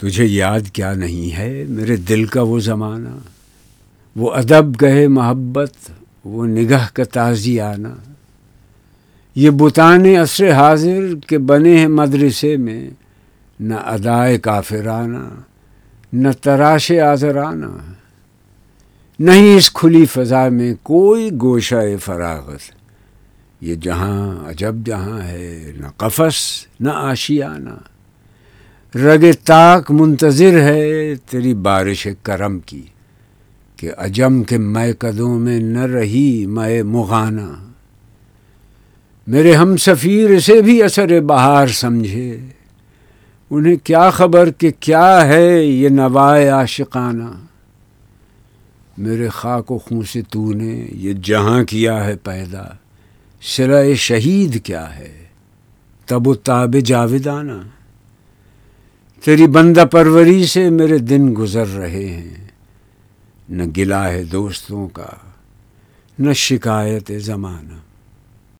تجھے یاد کیا نہیں ہے میرے دل کا وہ زمانہ؟ وہ ادب گہے محبت، وہ نگاہ کا تازی آنا یہ بتان عصر حاضر کے بنے ہیں مدرسے میں، نہ ادائے کافرانہ، نہ تراش آزرانہ نہیں اس کھلی فضا میں کوئی گوشہ فراغت۔ یہ جہاں عجب جہاں ہے، نہ قفس، نہ آشیانہ۔ رگ طاق منتظر ہے تیری بارش کرم کی کہ عجم کے میں قدوں میں نہ رہی میں مغانہ میرے ہم سفیر اسے بھی اثر بہار سمجھے۔ انہیں کیا خبر کہ کیا ہے یہ نوائے عاشقانہ۔ میرے خاک و خون سے تو نے یہ جہاں کیا ہے پیدا۔ سرائے شہید کیا ہے۔ تب و تاب جاویدانہ۔ تیری بندہ پروری سے میرے دن گزر رہے ہیں۔ نہ گلا ہے دوستوں کا، نہ شکایت زمانہ۔